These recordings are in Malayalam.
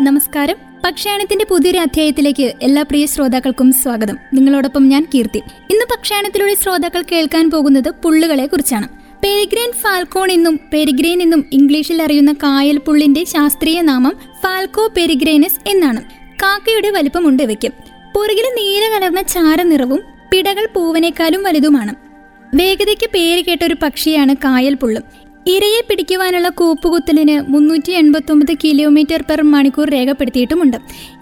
നമസ്കാരം. പക്ഷായണത്തിന്റെ പുതിയൊരു അധ്യായത്തിലേക്ക് എല്ലാ പ്രിയ ശ്രോതാക്കൾക്കും സ്വാഗതം. നിങ്ങളോടൊപ്പം ഞാൻ കീർത്തി. ഇന്ന് പക്ഷായണത്തിലൂടെ ശ്രോതാക്കൾ കേൾക്കാൻ പോകുന്നത് പുള്ളുകളെ കുറിച്ചാണ്. പെരിഗ്രെയിൻ ഫാൽക്കോൺ എന്നും പെരിഗ്രെയിൻ എന്നും ഇംഗ്ലീഷിൽ അറിയുന്ന കായൽ പുള്ളിന്റെ ശാസ്ത്രീയ നാമം ഫാൽക്കോ പെരിഗ്രെയിനസ് എന്നാണ്. കാക്കയുടെ വലിപ്പമുണ്ട് ഇവയ്ക്ക്. പുറകിൽ നീല കലർന്ന ചാരനിറവും പിടകൾ പൂവനേക്കാളും വലുതുമാണ്. വേഗതയ്ക്ക് പേര് കേട്ട ഒരു പക്ഷിയാണ് കായൽ പുള്ളും. ഇരയെ പിടിക്കുവാനുള്ള കൂപ്പുകുത്തലിന് മുന്നൂറ്റി എൺപത്തി ഒമ്പത് കിലോമീറ്റർ പെർ മണിക്കൂർ രേഖപ്പെടുത്തിയിട്ടുമുണ്ട്.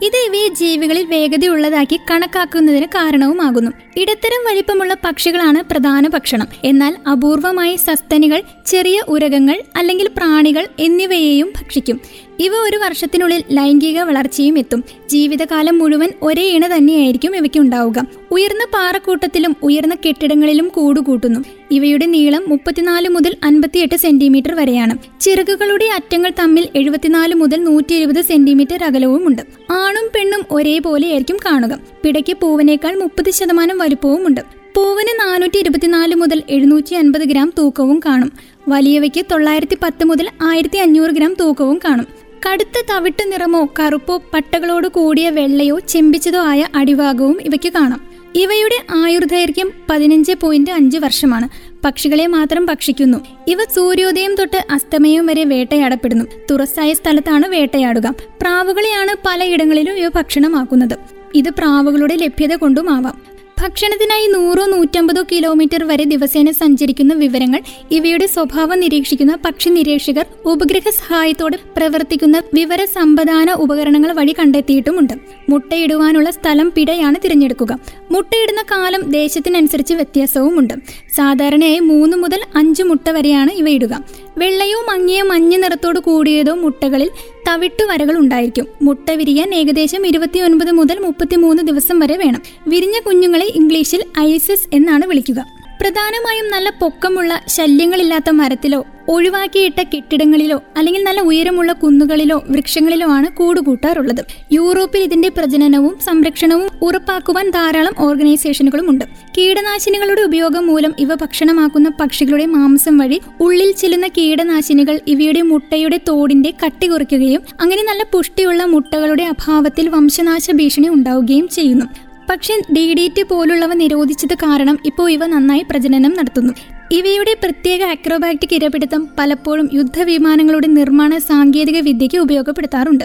ഇത് ഇവയെ ജീവികളിൽ വേഗതയുള്ളതാക്കി കണക്കാക്കുന്നതിന് കാരണവുമാകുന്നു. ഇടത്തരം വലിപ്പമുള്ള പക്ഷികളാണ് പ്രധാന ഭക്ഷണം. എന്നാൽ അപൂർവമായി സസ്തനികൾ ചെറിയ ഉരകങ്ങൾ അല്ലെങ്കിൽ പ്രാണികൾ എന്നിവയെയും ഭക്ഷിക്കും. ഇവ ഒരു വർഷത്തിനുള്ളിൽ ലൈംഗിക വളർച്ചയും എത്തും. ജീവിതകാലം മുഴുവൻ ഒരേ ഇണ തന്നെയായിരിക്കും ഇവയ്ക്ക് ഉണ്ടാവുക. ഉയർന്ന പാറക്കൂട്ടത്തിലും ഉയർന്ന കെട്ടിടങ്ങളിലും കൂടുകൂട്ടുന്നു. ഇവയുടെ നീളം മുപ്പത്തിനാല് മുതൽ അൻപത്തിയെട്ട് സെന്റിമീറ്റർ വരെയാണ്. ചിറകുകളുടെ അറ്റങ്ങൾ തമ്മിൽ എഴുപത്തിനാല് മുതൽ നൂറ്റി ഇരുപത് സെന്റിമീറ്റർ അകലവുമുണ്ട്. ആണും പെണ്ണും ഒരേപോലെയായിരിക്കും കാണുക. പിടയ്ക്ക് പൂവിനേക്കാൾ മുപ്പത് ശതമാനം വലുപ്പവുമുണ്ട്. പൂവിന് നാനൂറ്റി ഇരുപത്തിനാല് മുതൽ എഴുന്നൂറ്റി അൻപത് ഗ്രാം തൂക്കവും കാണും. വലിയവയ്ക്ക് തൊള്ളായിരത്തി പത്ത് മുതൽ ആയിരത്തി അഞ്ഞൂറ് ഗ്രാം തൂക്കവും കാണും. കടുത്ത തവിട്ട് നിറമോ കറുപ്പോ പട്ടകളോട് കൂടിയ വെള്ളയോ ചെമ്പിച്ചതോ ആയ അടിഭാഗവും ഇവയ്ക്ക് കാണാം. ഇവയുടെ ആയുർദൈർഘ്യം പതിനഞ്ച് പോയിന്റ് അഞ്ച് വർഷമാണ്. പക്ഷികളെ മാത്രം ഭക്ഷിക്കുന്നു. ഇവ സൂര്യോദയം തൊട്ട് അസ്തമയം വരെ വേട്ടയാടപ്പെടുന്നു. തുറസായ സ്ഥലത്താണ് വേട്ടയാടുക. പ്രാവുകളെയാണ് പലയിടങ്ങളിലും ഇവ ഭക്ഷണമാക്കുന്നത്. ഇത് പ്രാവുകളുടെ ലഭ്യത കൊണ്ടുമാവാം. ഭക്ഷണത്തിനായി നൂറോ നൂറ്റമ്പതോ കിലോമീറ്റർ വരെ ദിവസേന സഞ്ചരിക്കുന്ന വിവരങ്ങൾ ഇവയുടെ സ്വഭാവം നിരീക്ഷിക്കുന്ന പക്ഷി നിരീക്ഷകർ ഉപഗ്രഹ സഹായത്തോടെ പ്രവർത്തിക്കുന്ന വിവര സമ്പദാന ഉപകരണങ്ങൾ വഴി കണ്ടെത്തിയിട്ടുമുണ്ട്. മുട്ടയിടുവാനുള്ള സ്ഥലം പിടയാണ് തിരഞ്ഞെടുക്കുക. മുട്ടയിടുന്ന കാലം ദേശത്തിനനുസരിച്ച് വ്യത്യാസവുമുണ്ട്. സാധാരണയായി മൂന്ന് മുതൽ അഞ്ച് മുട്ട വരെയാണ് ഇവ ഇടുക. വെള്ളയോ മങ്ങിയ മഞ്ഞ നിറത്തോട് കൂടിയതോ മുട്ടകളിൽ തവിട്ടു വരകൾ ഉണ്ടായിരിക്കും മുട്ട വിരിയാൻ ഏകദേശം ഇരുപത്തിയൊൻപത് മുതൽ മുപ്പത്തിമൂന്ന് ദിവസം വരെ വേണം. വിരിഞ്ഞ കുഞ്ഞുങ്ങളെ ഇംഗ്ലീഷിൽ ഐസസ് എന്നാണ് വിളിക്കുക. പ്രധാനമായും നല്ല പൊക്കമുള്ള ശല്യങ്ങളില്ലാത്ത മരത്തിലോ ഒഴിവാക്കിയിട്ട കെട്ടിടങ്ങളിലോ അല്ലെങ്കിൽ നല്ല ഉയരമുള്ള കുന്നുകളിലോ വൃക്ഷങ്ങളിലോ ആണ് കൂടുകൂട്ടാറുള്ളത്. യൂറോപ്പിൽ ഇതിന്റെ പ്രജനനവും സംരക്ഷണവും ഉറപ്പാക്കുവാൻ ധാരാളം ഓർഗനൈസേഷനുകളും ഉണ്ട്. കീടനാശിനികളുടെ ഉപയോഗം മൂലം ഇവ ഭക്ഷണമാക്കുന്ന പക്ഷികളുടെ മാംസം വഴി ഉള്ളിൽ ചെല്ലുന്ന കീടനാശിനികൾ ഇവയുടെ മുട്ടയുടെ തോടിന്റെ കട്ടി കുറയ്ക്കുകയും അങ്ങനെ നല്ല പുഷ്ടിയുള്ള മുട്ടകളുടെ അഭാവത്തിൽ വംശനാശ ഭീഷണി ഉണ്ടാവുകയും ചെയ്യുന്നു. പക്ഷെ ഡി ഡി ടി പോലുള്ളവ നിരോധിച്ചത് കാരണം ഇപ്പോൾ ഇവ നന്നായി പ്രജനനം നടത്തുന്നു. ഇവയുടെ പ്രത്യേക അക്രോബാറ്റിക് ഇരപിടുത്തം പലപ്പോഴും യുദ്ധവിമാനങ്ങളുടെ നിർമ്മാണ സാങ്കേതിക വിദ്യയ്ക്ക് ഉപയോഗപ്പെടുത്താറുണ്ട്.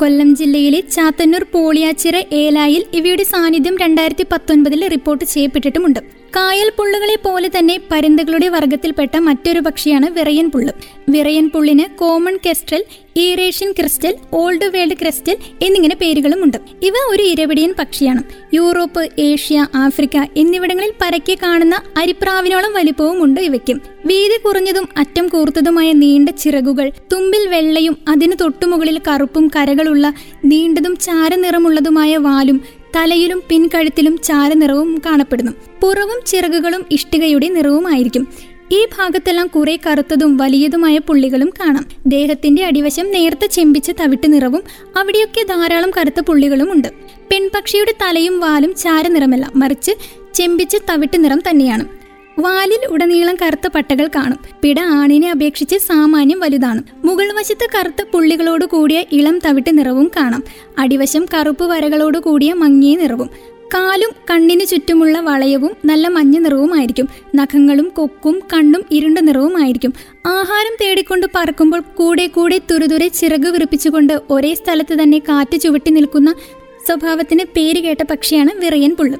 കൊല്ലം ജില്ലയിലെ ചാത്തന്നൂർ പോളിയാച്ചിറ ഏലായിൽ ഇവയുടെ സാന്നിധ്യം രണ്ടായിരത്തി പത്തൊൻപതിൽ റിപ്പോർട്ട് ചെയ്യപ്പെട്ടിട്ടുമുണ്ട്. കായൽ പുള്ളുകളെ പോലെ തന്നെ പരുന്തകളുടെ വർഗത്തിൽപ്പെട്ട മറ്റൊരു പക്ഷിയാണ് വിറയൻ പുള്ള്. വിറയൻ പുള്ളിന് common kestrel Eurasian kestrel old world kestrel എന്നിങ്ങനെ പേരുകളുമുണ്ട്. ഇവ ഒരു ഇരവിടിയൻ പക്ഷിയാണ്. യൂറോപ്പ് ഏഷ്യ ആഫ്രിക്ക എന്നിവിടങ്ങളിൽ പരക്കെ കാണുന്ന അരിപ്രാവിനോളം വലിപ്പവും ഉണ്ട് ഇവയ്ക്കും. വീതി കുറഞ്ഞതും അറ്റം കൂർത്തതുമായ നീണ്ട ചിറകുകൾ തുമ്പിൽ വെള്ളയും അതിന് തൊട്ടുമുകളിൽ കറുപ്പും കരകളുള്ള നീണ്ടതും ചാരനിറമുള്ളതുമായ വാലും തലയിലും പിൻകഴുത്തിലും ചാരനിറവും കാണപ്പെടുന്നു. പുറവും ചിറകുകളും ഇഷ്ടികയുടെ നിറവുമായിരിക്കും. ഈ ഭാഗത്തെല്ലാം കുറെ കറുത്തതും വലിയതുമായ പുള്ളികളും കാണാം. ദേഹത്തിന്റെ അടിവശം നേർത്ത ചെമ്പിച്ച തവിട്ട് നിറവും അവിടെയൊക്കെ ധാരാളം കറുത്ത പുള്ളികളും ഉണ്ട്. പെൺപക്ഷിയുടെ തലയും വാലും ചാരനിറമല്ല മറിച്ച് ചെമ്പിച്ച തവിട്ട് നിറം തന്നെയാണ്. വാലിൽ ഉടനീളം കറുത്ത പട്ടകൾ കാണും. പിട ആണിനെ അപേക്ഷിച്ച് സാമാന്യം വലുതാണ്. മുകൾ വശത്ത് കറുത്ത പുള്ളികളോട് കൂടിയ ഇളം തവിട്ട് നിറവും കാണാം. അടിവശം കറുപ്പ് വരകളോട് കൂടിയ മങ്ങിയ നിറവും. കാലും കണ്ണിന് ചുറ്റുമുള്ള വളയവും നല്ല മഞ്ഞ നിറവുമായിരിക്കും നഖങ്ങളും കൊക്കും കണ്ണും ഇരുണ്ട നിറവുമായിരിക്കും ആഹാരം തേടിക്കൊണ്ട് പറക്കുമ്പോൾ കൂടെ കൂടെ തുരുതുരെ ചിറക് വിറപ്പിച്ചുകൊണ്ട് ഒരേ സ്ഥലത്ത് തന്നെ കാറ്റ് ചുവട്ടി നിൽക്കുന്ന സ്വഭാവത്തിന് പേര് കേട്ട പക്ഷിയാണ് വിറയൻ പുള്ള്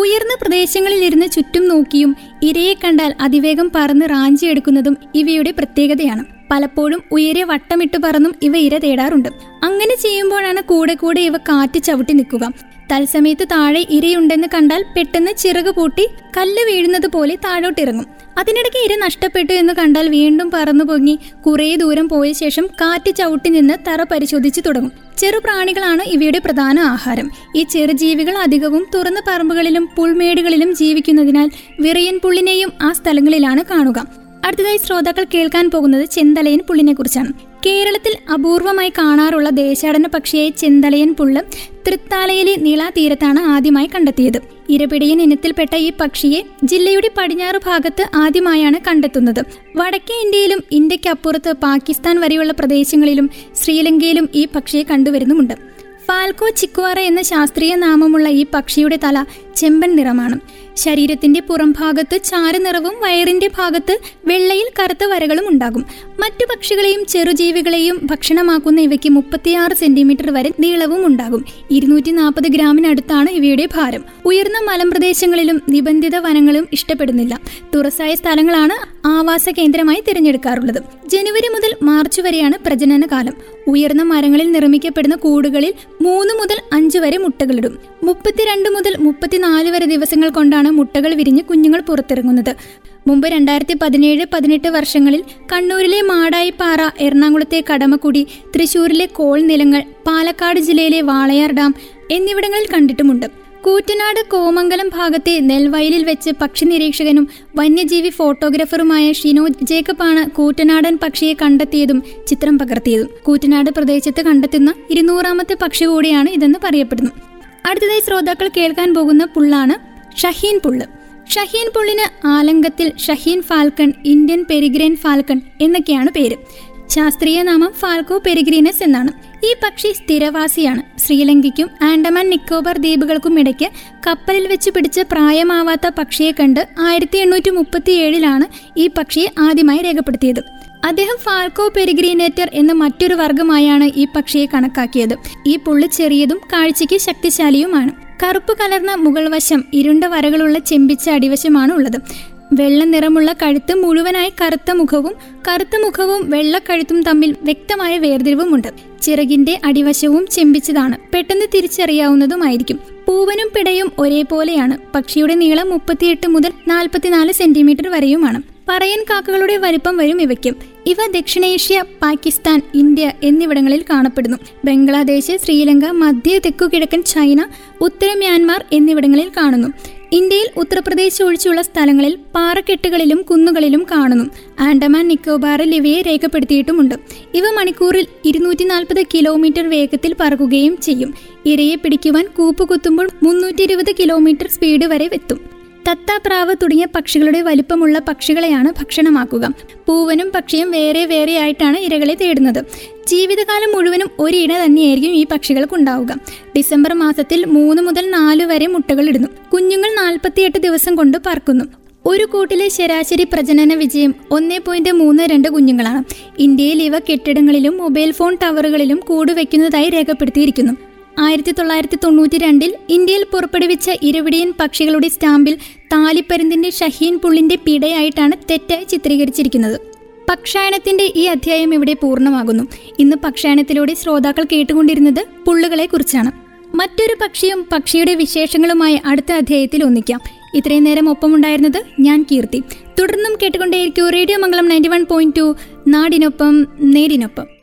ഉയർന്ന പ്രദേശങ്ങളിൽ ഇരുന്ന് ചുറ്റും നോക്കിയും ഇരയെ കണ്ടാൽ അതിവേഗം പറന്ന് റാഞ്ചിയെടുക്കുന്നതും ഇവയുടെ പ്രത്യേകതയാണ്. പലപ്പോഴും ഉയരെ വട്ടമിട്ട് പറന്നും ഇവ ഇര തേടാറുണ്ട്. അങ്ങനെ ചെയ്യുമ്പോഴാണ് കൂടെ കൂടെ ഇവ കാറ്റ് ചവിട്ടി നിൽക്കുക. തത്സമയത്ത് താഴെ ഇരയുണ്ടെന്ന് കണ്ടാൽ പെട്ടെന്ന് ചിറക് പൂട്ടി കല്ല് വീഴുന്നത് പോലെ താഴോട്ടിറങ്ങും. അതിനിടയ്ക്ക് ഇര നഷ്ടപ്പെട്ടു എന്ന് കണ്ടാൽ വീണ്ടും പറന്നു പൊങ്ങി. കുറേ ദൂരം പോയ ശേഷം കാറ്റ് ചവിട്ടി നിന്ന് തറ പരിശോധിച്ചു തുടങ്ങും. ചെറുപ്രാണികളാണ് ഇവയുടെ പ്രധാന ആഹാരം. ഈ ചെറുജീവികൾ അധികവും തുറന്ന പറമ്പുകളിലും പുൽമേടുകളിലും ജീവിക്കുന്നതിനാൽ വിറയൻ പുള്ളിനെയും ആ സ്ഥലങ്ങളിലാണ് കാണുക. അടുത്തതായി ശ്രോതാക്കൾ കേൾക്കാൻ പോകുന്നത് ചെന്തലയൻ പുള്ളിനെ കുറിച്ചാണ്. കേരളത്തിൽ അപൂർവമായി കാണാറുള്ള ദേശാടന പക്ഷിയായ ചെന്തലയൻ പുള്ള് തൃത്താലയിലെ തീരത്താണ് ആദ്യമായി കണ്ടെത്തിയത്. ഇരപിടിയൻ ഇനത്തിൽപ്പെട്ട ഈ പക്ഷിയെ ജില്ലയുടെ പടിഞ്ഞാറ് ഭാഗത്ത് ആദ്യമായാണ് കണ്ടെത്തുന്നത്. വടക്കേ ഇന്ത്യയിലും ഇന്ത്യക്കപ്പുറത്ത് പാകിസ്ഥാൻ വരെയുള്ള പ്രദേശങ്ങളിലും ശ്രീലങ്കയിലും ഈ പക്ഷിയെ കണ്ടുവരുന്നുമുണ്ട്. ഫാൽക്കോ ചിക്വാറ എന്ന ശാസ്ത്രീയ നാമമുള്ള ഈ പക്ഷിയുടെ തല ചെമ്പൻ നിറമാണ്. ശരീരത്തിന്റെ പുറം ഭാഗത്ത് ചാരനിറവും വയറിന്റെ ഭാഗത്ത് വെള്ളയിൽ കറുത്ത വരകളും ഉണ്ടാകും. മറ്റു പക്ഷികളെയും ചെറുജീവികളെയും ഭക്ഷണമാക്കുന്ന ഇവയ്ക്ക് മുപ്പത്തിയാറ് സെന്റിമീറ്റർ വരെ നീളവും ഉണ്ടാകും. ഇരുന്നൂറ്റി നാൽപ്പത് ഗ്രാമിനടുത്താണ് ഇവയുടെ ഭാരം. ഉയർന്ന മലമ്പ്രദേശങ്ങളിലും നിബന്ധിത വനങ്ങളും ഇഷ്ടപ്പെടുന്നില്ല. തുറസായ സ്ഥലങ്ങളാണ് ആവാസ കേന്ദ്രമായി തിരഞ്ഞെടുക്കാറുള്ളത്. ജനുവരി മുതൽ മാർച്ച് വരെയാണ് പ്രജനന കാലം. ഉയർന്ന മരങ്ങളിൽ നിർമ്മിക്കപ്പെടുന്ന കൂടുകളിൽ മൂന്ന് മുതൽ അഞ്ച് വരെ മുട്ടകളിടും. മുപ്പത്തിരണ്ട് മുതൽ മുപ്പത്തിനാല് വരെ ദിവസങ്ങൾ കൊണ്ടാണ് മുട്ടകൾ വിരിഞ്ഞ് കുഞ്ഞുങ്ങൾ പുറത്തിറങ്ങുന്നത്. മുമ്പ് രണ്ടായിരത്തി പതിനേഴ് പതിനെട്ട് വർഷങ്ങളിൽ കണ്ണൂരിലെ മാടായിപ്പാറ എറണാകുളത്തെ കടമക്കുടി തൃശൂരിലെ കോൾ നിലങ്ങൾ പാലക്കാട് ജില്ലയിലെ വാളയാർ ഡാം എന്നിവിടങ്ങളിൽ കണ്ടിട്ടുമുണ്ട്. കൂറ്റനാട് കോമംഗലം ഭാഗത്തെ നെൽവയലിൽ വെച്ച് പക്ഷി നിരീക്ഷകനും വന്യജീവി ഫോട്ടോഗ്രാഫറുമായ ഷിനോ ജേക്കബാണ് കൂറ്റനാടൻ പക്ഷിയെ കണ്ടെത്തിയതും ചിത്രം പകർത്തിയതും. കൂറ്റനാട് പ്രദേശത്ത് കണ്ടെത്തുന്ന ഇരുന്നൂറാമത്തെ പക്ഷി കൂടിയാണ് ഇതെന്ന് പറയപ്പെടുന്നു. അടുത്തതായി ശ്രോതാക്കൾ കേൾക്കാൻ പോകുന്ന പുള്ളാണ് ഷഹീൻ പുള്ള്. ഷഹീൻ പുള്ളിന് ആലങ്കത്തിൽ Shaheen falcon Indian peregrine falcon എന്നൊക്കെയാണ് പേര്. ശാസ്ത്രീയ നാമം ഫാൽക്കോ പെരിഗ്രീനസ് എന്നാണ്. ഈ പക്ഷി സ്ഥിരവാസിയാണ്. ശ്രീലങ്കയ്ക്കും ആൻഡമാൻ നിക്കോബാർ ദ്വീപുകൾക്കും ഇടയ്ക്ക് കപ്പലിൽ വെച്ച് പിടിച്ച പ്രായമാവാത്ത പക്ഷിയെ കണ്ട് ആയിരത്തി എണ്ണൂറ്റി മുപ്പത്തി ഏഴിലാണ് ഈ പക്ഷിയെ ആദ്യമായി രേഖപ്പെടുത്തിയത്. അദ്ദേഹം ഫാൽക്കോ പെരിഗ്രീനേറ്റർ എന്ന മറ്റൊരു വർഗമായാണ് ഈ പക്ഷിയെ കണക്കാക്കിയത്. ഈ പുള്ളി ചെറിയതും കാഴ്ചയ്ക്ക് ശക്തിശാലിയുമാണ്. കറുപ്പ് കലർന്ന മുകൾ വശം ഇരുണ്ട വരകളുള്ള ചെമ്പിച്ച അടിവശമാണ് ഉള്ളത്. വെള്ള നിറമുള്ള കഴുത്ത് മുഴുവനായി കറുത്ത മുഖവും കറുത്ത മുഖവും വെള്ളക്കഴുത്തും തമ്മിൽ വ്യക്തമായ വേർതിരിവുമുണ്ട്. ചിറകിന്റെ അടിവശവും ചെമ്പിച്ചതാണ്. പെട്ടെന്ന് തിരിച്ചറിയാവുന്നതുമായിരിക്കും. പൂവനും പിടയും ഒരേപോലെയാണ്. പക്ഷിയുടെ നീളം മുപ്പത്തിയെട്ട് മുതൽ നാൽപ്പത്തിനാല് സെന്റിമീറ്റർ വരെയുമാണ്. പറയൻ കാക്കകളുടെ വലിപ്പം വരും ഇവയ്ക്കും. ഇവ ദക്ഷിണേഷ്യ പാകിസ്ഥാൻ ഇന്ത്യ എന്നിവിടങ്ങളിൽ കാണപ്പെടുന്നു. ബംഗ്ലാദേശ് ശ്രീലങ്ക മധ്യ തെക്കു കിഴക്കൻ ചൈന ഉത്തര മ്യാൻമാർ എന്നിവിടങ്ങളിൽ കാണുന്നു. ഇന്ത്യയിൽ ഉത്തർപ്രദേശ് ഒഴിച്ചുള്ള സ്ഥലങ്ങളിൽ പാറക്കെട്ടുകളിലും കുന്നുകളിലും കാണുന്നു. ആൻഡമാൻ നിക്കോബാറിൽ ഇവയെ രേഖപ്പെടുത്തിയിട്ടുമുണ്ട്. ഇവ മണിക്കൂറിൽ ഇരുന്നൂറ്റി നാൽപ്പത് കിലോമീറ്റർ വേഗത്തിൽ പറക്കുകയും ചെയ്യും. ഇരയെ പിടിക്കുവാൻ കൂപ്പുകുത്തുമ്പോൾ മുന്നൂറ്റി ഇരുപത് കിലോമീറ്റർ സ്പീഡ് വരെ എത്തും തത്താപ്രാവ് തുടങ്ങിയ പക്ഷികളുടെ വലിപ്പമുള്ള പക്ഷികളെയാണ് ഭക്ഷണമാക്കുക. പൂവനും പക്ഷിയും വേറെ വേറെ ആയിട്ടാണ് ഇരകളെ തേടുന്നത്. ജീവിതകാലം മുഴുവനും ഒരിട തന്നെയായിരിക്കും ഈ പക്ഷികൾക്ക് ഉണ്ടാവുക ഡിസംബർ മാസത്തിൽ മൂന്ന് മുതൽ നാല് വരെ മുട്ടകൾ ഇടുന്നു. കുഞ്ഞുങ്ങൾ നാൽപ്പത്തിയെട്ട് ദിവസം കൊണ്ട് പറക്കുന്നു. ഒരു കൂട്ടിലെ ശരാശരി പ്രജനന വിജയം ഒന്നേ പോയിന്റ് മൂന്ന് രണ്ട് കുഞ്ഞുങ്ങളാണ്. ഇന്ത്യയിൽ ഇവ കെട്ടിടങ്ങളിലും മൊബൈൽ ഫോൺ ടവറുകളിലും കൂടുവെക്കുന്നതായി രേഖപ്പെടുത്തിയിരിക്കുന്നു. ആയിരത്തി തൊള്ളായിരത്തി തൊണ്ണൂറ്റി രണ്ടിൽ ഇന്ത്യയിൽ പുറപ്പെടുവിച്ച ഇരവിടിയൻ പക്ഷികളുടെ സ്റ്റാമ്പിൽ താലിപ്പരുന്തിന്റെ ഷഹീൻ പുള്ളിന്റെ പിടയായിട്ടാണ് തെറ്റായി ചിത്രീകരിച്ചിരിക്കുന്നത്. പക്ഷായണത്തിന്റെ ഈ അധ്യായം ഇവിടെ പൂർണമാകുന്നു. ഇന്ന് പക്ഷായണത്തിലൂടെ ശ്രോതാക്കൾ കേട്ടുകൊണ്ടിരുന്നത് പുള്ളുകളെ കുറിച്ചാണ് മറ്റൊരു പക്ഷിയും പക്ഷിയുടെ വിശേഷങ്ങളുമായി അടുത്ത അധ്യായത്തിൽ ഒന്നിക്കാം. ഇത്രയും നേരം ഒപ്പമുണ്ടായിരുന്നത് ഞാൻ കീർത്തി. തുടർന്നും കേട്ടുകൊണ്ടേയിരിക്കൂ radio Mangalam ninety one point two. നാടിനൊപ്പം നേരിനൊപ്പം.